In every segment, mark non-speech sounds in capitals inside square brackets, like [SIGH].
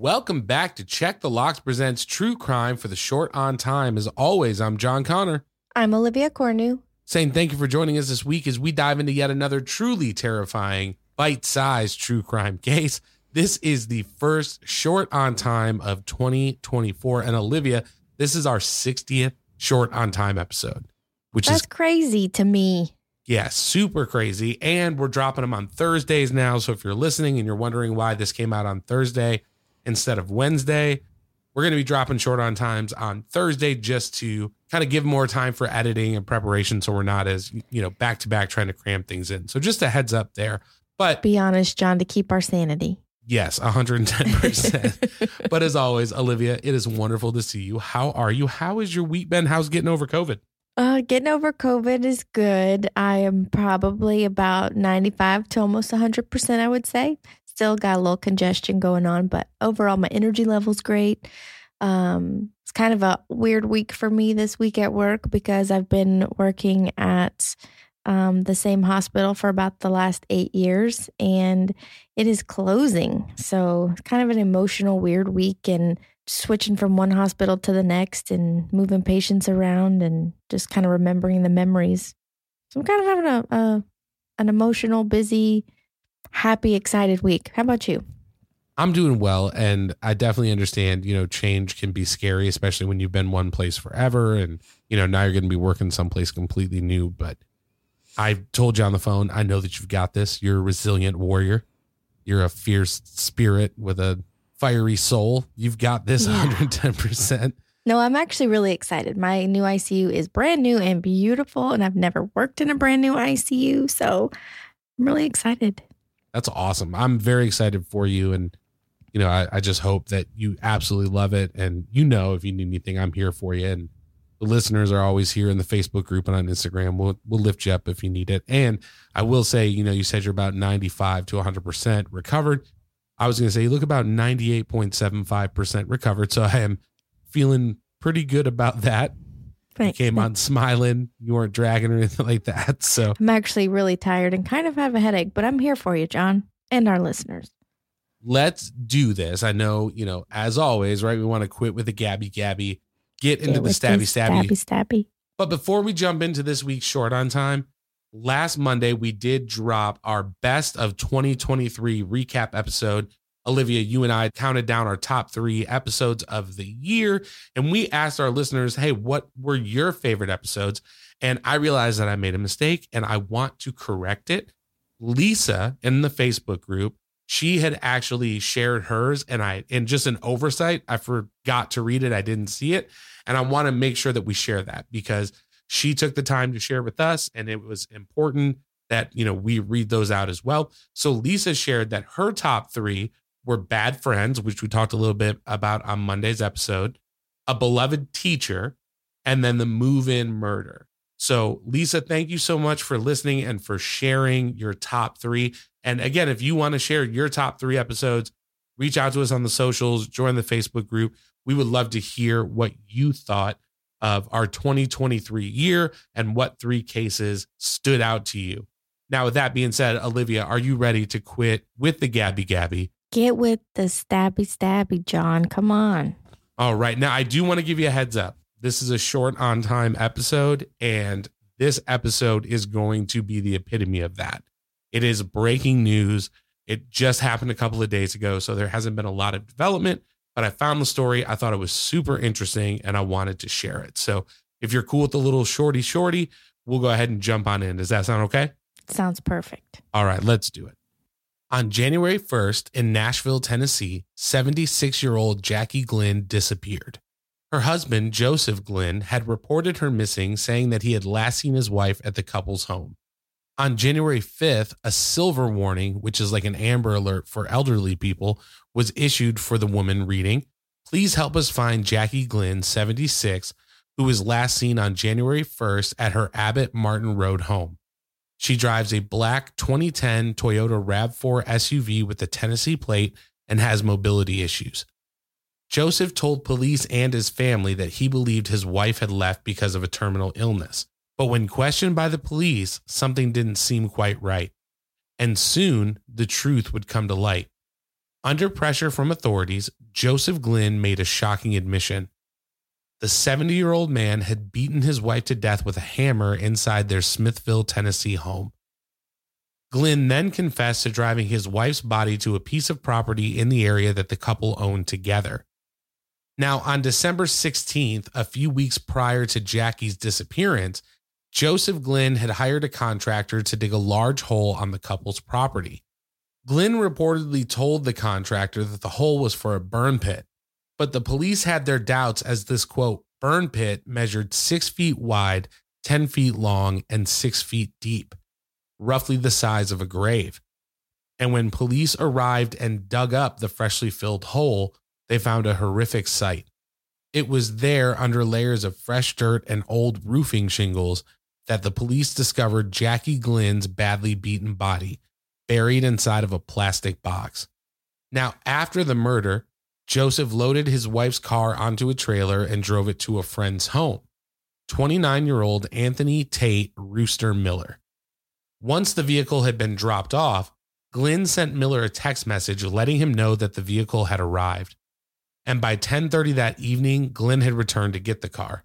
Welcome back to Check the Locks presents True Crime for the short on time. As always, I'm John Conner. I'm Olivia Cornu. Saying thank you for joining us this week as we dive into yet another truly terrifying, bite sized true crime case. This is the first short on time of 2024. And Olivia, this is our 60th short on time episode, which That's is crazy to me. yeah, super crazy. And we're dropping them on Thursdays now. So if you're listening and you're wondering why this came out on Thursday instead of Wednesday, we're going to be dropping short on times on Thursday just to kind of give more time for editing and preparation so we're not as, you know, back to back trying to cram things in. So just a heads up there. But Be honest, John, to keep our sanity. yes, 110%. [LAUGHS] but as always, Olivia, it is wonderful to see you. How are you? How is your week been? How's getting over COVID? Uh, getting over COVID is good. I am probably about 95 to almost 100%, I would say. Still got a little congestion going on, but overall, my energy level's great. Um, it's kind of a weird week for me this week at work because I've been working at um, the same hospital for about the last eight years and it is closing. So it's kind of an emotional, weird week and switching from one hospital to the next and moving patients around and just kind of remembering the memories. So I'm kind of having a, a an emotional, busy, happy, excited week. How about you? I'm doing well, and I definitely understand. You know, change can be scary, especially when you've been one place forever, and you know now you're going to be working someplace completely new. But I told you on the phone, I know that you've got this. You're a resilient warrior, You're a fierce spirit with a fiery soul. You've got this Yeah. 110%. No, I'm actually really excited. My new ICU is brand new and beautiful, and I've never worked in a brand new ICU. So I'm really excited. That's awesome. I'm very excited for you. And, you know, I, I just hope that you absolutely love it. And you know, if you need anything, I'm here for you. And the listeners are always here in the Facebook group and on Instagram. We'll, we'll lift you up if you need it. And I will say, you know, you said you're about 95 to 100% recovered. I was going to say you look about 98.75% recovered. So I am feeling pretty good about that. You Thanks. came on smiling. You weren't dragging or anything [LAUGHS] like that. So I'm actually really tired and kind of have a headache, but I'm here for you, John, and our listeners. let's do this. I know, you know, as always, right? We want to quit with the Gabby Gabby, get into Get the stabby stabby. Stabby stabby. But before we jump into this week's short on time, last Monday we did drop our best of 2023 recap episode. Olivia, you and I counted down our top three episodes of the year, and we asked our listeners, hey, what were your favorite episodes? And I realized that I made a mistake and I want to correct it. Lisa in the Facebook group, she had actually shared hers, and I, in just an oversight, I forgot to read it. I didn't see it. And I want to make sure that we share that because she took the time to share with us and it was important that, you know, we read those out as well. So Lisa shared that her top 3 were Bad Friends, which we talked a little bit about on Monday's episode, A Beloved Teacher, and then The Move In Murder. So, Lisa, thank you so much for listening and for sharing your top 3. And again, if you want to share your top 3 episodes, reach out to us on the socials, join the Facebook group. We would love to hear what you thought of our 2023 year and what three cases stood out to you. Now, with that being said, Olivia, are you ready to quit with the Gabby Gabby? Get with the stabby stabby, John. Come on. All right. Now, I do want to give you a heads up. This is a short on time episode, and this episode is going to be the epitome of that. It is breaking news. It just happened a couple of days ago, so there hasn't been a lot of development, but I found the story. I thought it was super interesting, and I wanted to share it. So if you're cool with the little shorty shorty, we'll go ahead and jump on in. Does that sound okay? Sounds perfect. All right, let's do it. On January 1st in Nashville, Tennessee, 76 year old Jackie Glenn disappeared. Her husband, Joseph Glenn, had reported her missing, saying that he had last seen his wife at the couple's home. On January 5th, a silver warning, which is like an amber alert for elderly people, was issued for the woman reading, Please help us find Jackie Glenn, 76, who was last seen on January 1st at her Abbott Martin Road home. She drives a black 2010 Toyota RAV4 SUV with a Tennessee plate and has mobility issues. Joseph told police and his family that he believed his wife had left because of a terminal illness. But when questioned by the police, something didn't seem quite right. And soon the truth would come to light. Under pressure from authorities, Joseph Glenn made a shocking admission. The 70 year old man had beaten his wife to death with a hammer inside their Smithville, Tennessee home. Glenn then confessed to driving his wife's body to a piece of property in the area that the couple owned together. Now, on December 16th, a few weeks prior to Jackie's disappearance, Joseph Glenn had hired a contractor to dig a large hole on the couple's property. Glenn reportedly told the contractor that the hole was for a burn pit, but the police had their doubts as this quote, burn pit measured six feet wide, 10 feet long, and six feet deep, roughly the size of a grave. And when police arrived and dug up the freshly filled hole, they found a horrific sight. It was there under layers of fresh dirt and old roofing shingles that the police discovered Jackie Glenn's badly beaten body, buried inside of a plastic box. Now, after the murder, Joseph loaded his wife's car onto a trailer and drove it to a friend's home, 29 year old Anthony Tate Rooster Miller. Once the vehicle had been dropped off, Glenn sent Miller a text message letting him know that the vehicle had arrived. And by 10:30 that evening, Glenn had returned to get the car.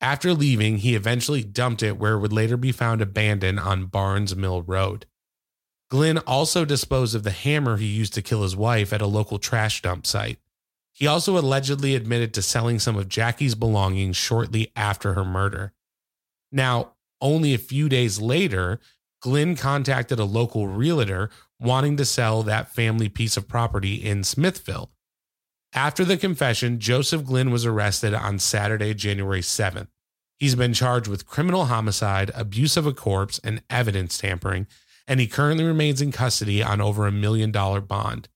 After leaving, he eventually dumped it where it would later be found abandoned on Barnes Mill Road. Glenn also disposed of the hammer he used to kill his wife at a local trash dump site. He also allegedly admitted to selling some of Jackie's belongings shortly after her murder. Now, only a few days later, Glenn contacted a local realtor wanting to sell that family piece of property in Smithville. After the confession, Joseph Glenn was arrested on Saturday, January 7th. He's been charged with criminal homicide, abuse of a corpse, and evidence tampering, and he currently remains in custody on over a million dollar bond.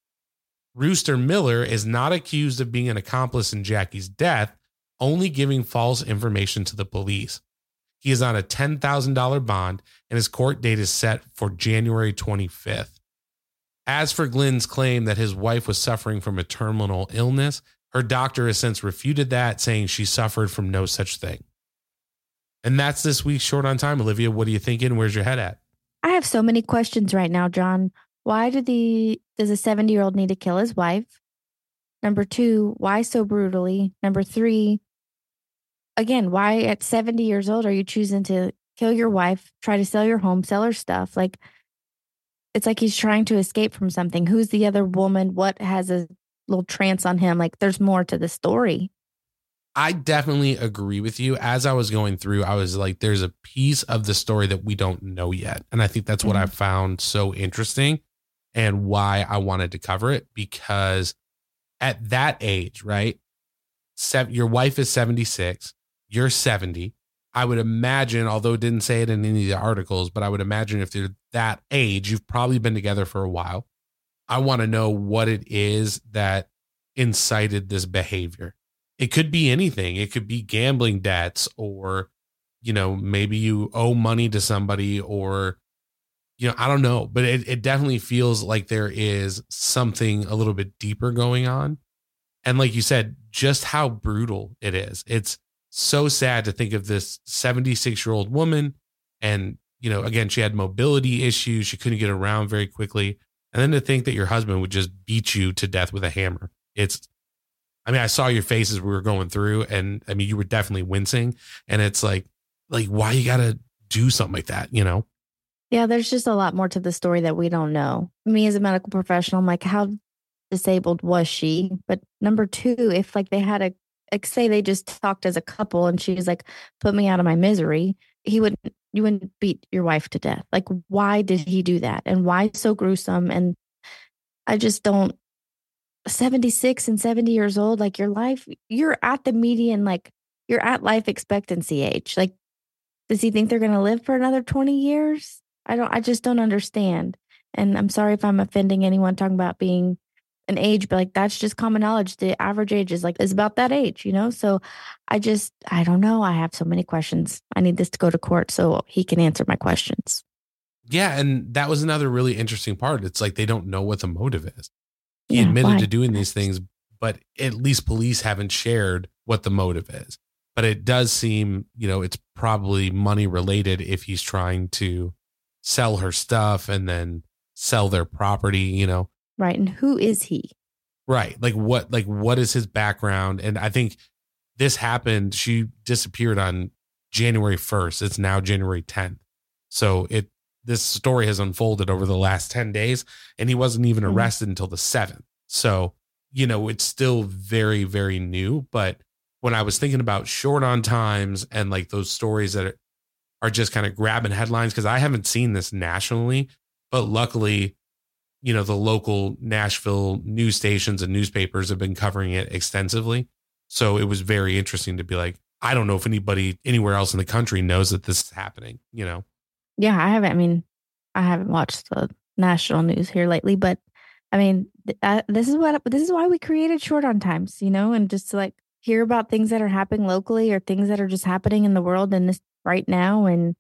Rooster Miller is not accused of being an accomplice in Jackie's death, only giving false information to the police. He is on a $10,000 bond, and his court date is set for January 25th. As for Glenn's claim that his wife was suffering from a terminal illness, her doctor has since refuted that, saying she suffered from no such thing. And that's this week's Short on Time. Olivia, what are you thinking? Where's your head at? I have so many questions right now, John. Why did the does a 70 year old need to kill his wife? Number two, why so brutally? Number three, again, why at 70 years old are you choosing to kill your wife, try to sell your home, sell her stuff? Like it's like he's trying to escape from something. Who's the other woman? What has a little trance on him? Like there's more to the story. I definitely agree with you. As I was going through, I was like, there's a piece of the story that we don't know yet. And I think that's what Mhm. I found so interesting and why I wanted to cover it because at that age, right? Sev- your wife is 76, you're 70. I would imagine, although it didn't say it in any of the articles, but I would imagine if you're that age, you've probably been together for a while. I want to know what it is that incited this behavior it could be anything. It could be gambling debts or you know maybe you owe money to somebody or you know i don't know but it, it definitely feels like there is something a little bit deeper going on. And like you said just how brutal it is. It's so sad to think of this 76 year old woman and you know again she had mobility issues. She couldn't get around very quickly. And then to think that your husband would just beat you to death with a hammer. It's I mean, I saw your face as we were going through, and I mean, you were definitely wincing. And it's like, like, why you gotta do something like that, you know? Yeah, there's just a lot more to the story that we don't know. Me as a medical professional, I'm like, how disabled was she? But number two, if like they had a like say they just talked as a couple and she was like, put me out of my misery, he wouldn't you wouldn't beat your wife to death. Like, why did he do that? And why so gruesome? And I just don't 76 and 70 years old, like your life, you're at the median, like you're at life expectancy age. Like, does he think they're going to live for another 20 years? I don't, I just don't understand. And I'm sorry if I'm offending anyone talking about being an age, but like that's just common knowledge. The average age is like, is about that age, you know? So I just, I don't know. I have so many questions. I need this to go to court so he can answer my questions. Yeah. And that was another really interesting part. It's like they don't know what the motive is. He Yeah, admitted why? to doing these things, but at least police haven't shared what the motive is. But it does seem, you know, it's probably money related if he's trying to sell her stuff and then sell their property, you know. Right. And who is he? Right. Like what like what is his background? And I think this happened. She disappeared on January 1st. It's now January 10th. So it this story has unfolded over the last 10 days and he wasn't even Mhm. arrested until the 7th. So, you know, it's still very very new, but when I was thinking about short on times and like those stories that are, are just kind of grabbing headlines because I haven't seen this nationally, but luckily you know the local Nashville news stations and newspapers have been covering it extensively. So it was very interesting to be like, I don't know if anybody anywhere else in the country knows that this is happening. You know, Yeah, I haven't. I mean, I haven't watched the national news here lately, but I mean, th- uh, this is what this is why we created short on times, you know, and just to like hear about things that are happening locally or things that are just happening in the world and this right now. And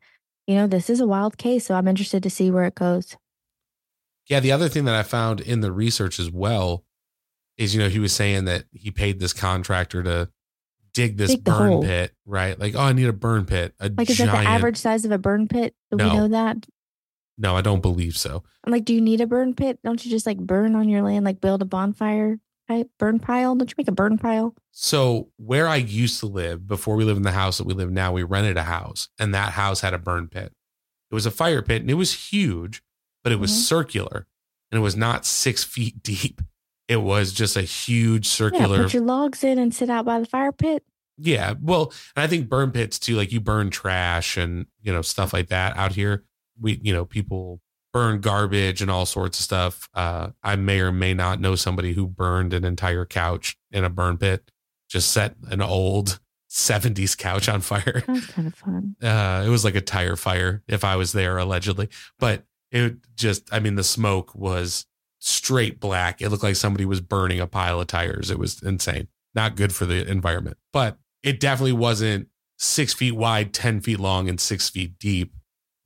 you know, this is a wild case, so I'm interested to see where it goes. yeah. The other thing that I found in the research as well is, you know, he was saying that he paid this contractor to dig this Dig burn pit, right? Like, oh, I need a burn pit. A Like, is that the average size of a burn pit? Do No. we know that? No, I don't believe so. I'm like, do you need a burn pit? Don't you just like burn on your land, like build a bonfire type burn pile? Don't you make a burn pile? So where I used to live before we live in the house that we live now, we rented a house and that house had a burn pit. It was a fire pit and it was huge, but it was Mhm. circular and it was not six [LAUGHS] feet deep. It was just a huge circular. Yeah, put your logs in and sit out by the fire pit. Yeah. Well, and I think burn pits too, like you burn trash and, you know, stuff like that out here. We, you know, people burn garbage and all sorts of stuff. Uh, I may or may not know somebody who burned an entire couch in a burn pit, just set an old [LAUGHS] 70s couch on fire. That's kind of fun. Uh, it was like a tire fire if I was there allegedly, but it just, I mean, the smoke was straight black. It looked like somebody was burning a pile of tires. It was insane. Not good for the environment, but it definitely wasn't six feet wide, 10 feet long, and six feet deep.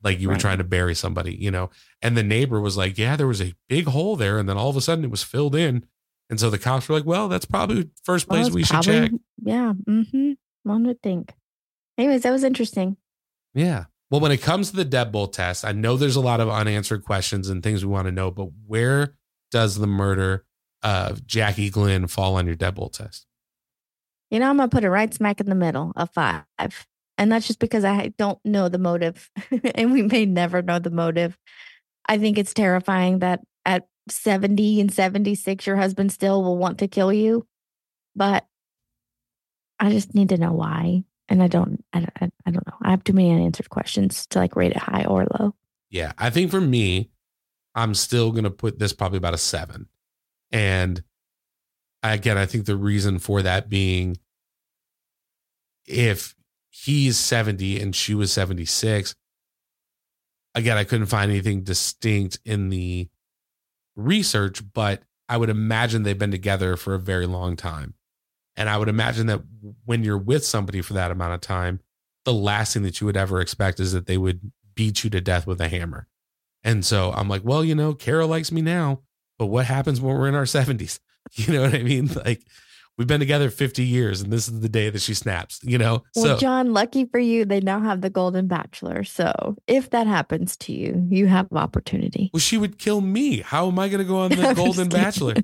Like you were Right. trying to bury somebody, you know? And the neighbor was like, Yeah, there was a big hole there. And then all of a sudden it was filled in. And so the cops were like, Well, that's probably first place it's we should probably- check. Yeah. Mm-hmm. One would think. Anyways, that was interesting. Yeah. Well, when it comes to the deadbolt test, I know there's a lot of unanswered questions and things we want to know, but where does the murder of Jackie Glenn fall on your deadbolt test? You know, I'm gonna put it right smack in the middle of five. And that's just because I don't know the motive. [LAUGHS] and we may never know the motive. I think it's terrifying that at 70 and 76, your husband still will want to kill you. But I just need to know why. And I don't, I, don't- I, I don't know. I have too many unanswered questions to like rate it high or low. Yeah. I think for me, I'm still going to put this probably about a seven. And again, I think the reason for that being if he's 70 and she was 76, again, I couldn't find anything distinct in the research, but I would imagine they've been together for a very long time. And I would imagine that when you're with somebody for that amount of time, the last thing that you would ever expect is that they would beat you to death with a hammer. And so I'm like, well, you know, Kara likes me now, but what happens when we're in our [LAUGHS] 70s? [LAUGHS] You know what I mean? [LAUGHS] Like, we've been together 50 years and this is the day that she snaps, you know? Well, so, John, lucky for you, they now have the Golden Bachelor. So if that happens to you, you have opportunity. well, she would kill me. How am I going to go on the Golden. Bachelor?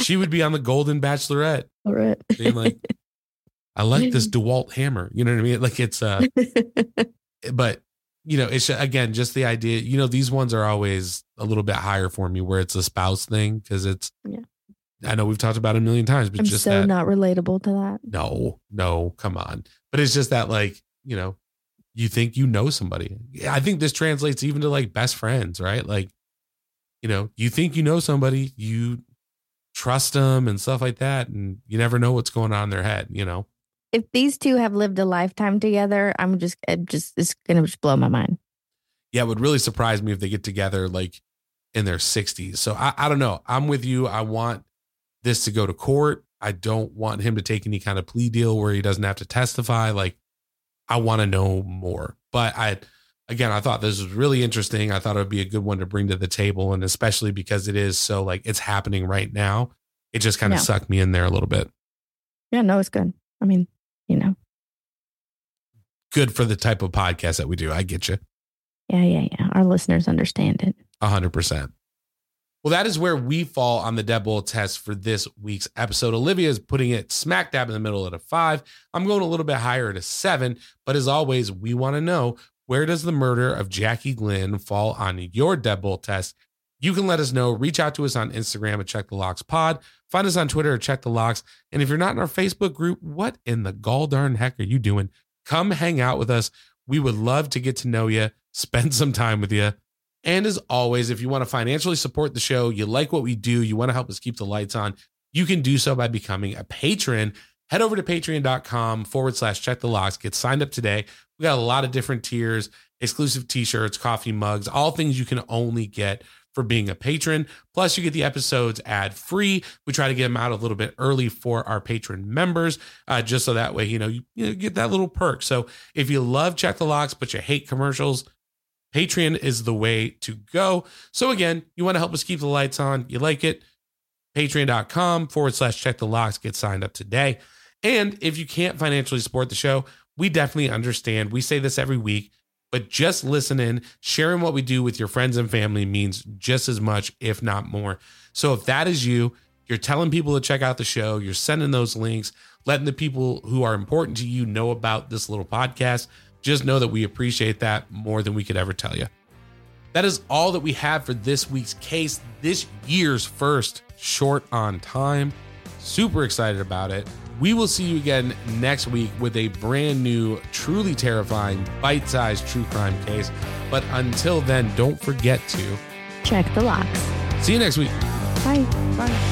she would be on the Golden Bachelorette All right. being like, I like this DeWalt hammer. You know what I mean? Like, it's, uh, but you know, it's again just the idea. You know, these ones are always a little bit higher for me, where it's a spouse thing because it's. Yeah. I know we've talked about it a million times, but I'm just so that. not relatable to that. no, no, come on. But it's just that, like, you know, you think you know somebody. I think this translates even to like best friends, right? Like, you know, you think you know somebody, you trust them and stuff like that, and you never know what's going on in their head. You know. If these two have lived a lifetime together, I'm just, it just, it's gonna just blow my mind. yeah, it would really surprise me if they get together like in their 60s. So I, I don't know. I'm with you. I want this to go to court. I don't want him to take any kind of plea deal where he doesn't have to testify. Like, I want to know more. But I, again, I thought this was really interesting. I thought it would be a good one to bring to the table. And especially because it is so like it's happening right now, it just kind of sucked me in there a little bit. Yeah, no, it's good. I mean, you know, Good for the type of podcast that we do. I get you. yeah, yeah, yeah. Our listeners understand it. A hundred percent. Well, that is where we fall on the deadbolt test for this week's episode. Olivia is putting it smack dab in the middle at a five. I'm going a little bit higher at a seven. But as always, we want to know where does the murder of Jackie Glenn fall on your deadbolt test? You can let us know. Reach out to us on Instagram at Check the Locks Pod. Find us on Twitter at Check the Locks. And if you're not in our Facebook group, what in the gall darn heck are you doing? Come hang out with us. We would love to get to know you, spend some time with you. And as always, if you want to financially support the show, you like what we do, you want to help us keep the lights on, you can do so by becoming a patron. Head over to patreon.com forward slash check the locks. Get signed up today. We got a lot of different tiers, exclusive t shirts, coffee mugs, all things you can only get for being a patron. Plus, you get the episodes ad free. We try to get them out a little bit early for our patron members, uh, just so that way, you know, you, you get that little perk. So if you love Check the Locks, but you hate commercials, Patreon is the way to go. So again, you want to help us keep the lights on, you like it, patreon.com forward slash check the locks, get signed up today. And if you can't financially support the show, we definitely understand. We say this every week, but just listening, sharing what we do with your friends and family means just as much, if not more. So if that is you, you're telling people to check out the show, you're sending those links, letting the people who are important to you know about this little podcast. Just know that we appreciate that more than we could ever tell you. That is all that we have for this week's case, this year's first short on time. Super excited about it. We will see you again next week with a brand new, truly terrifying, bite sized true crime case. But until then, don't forget to Check the locks. see you next week. Bye. Bye.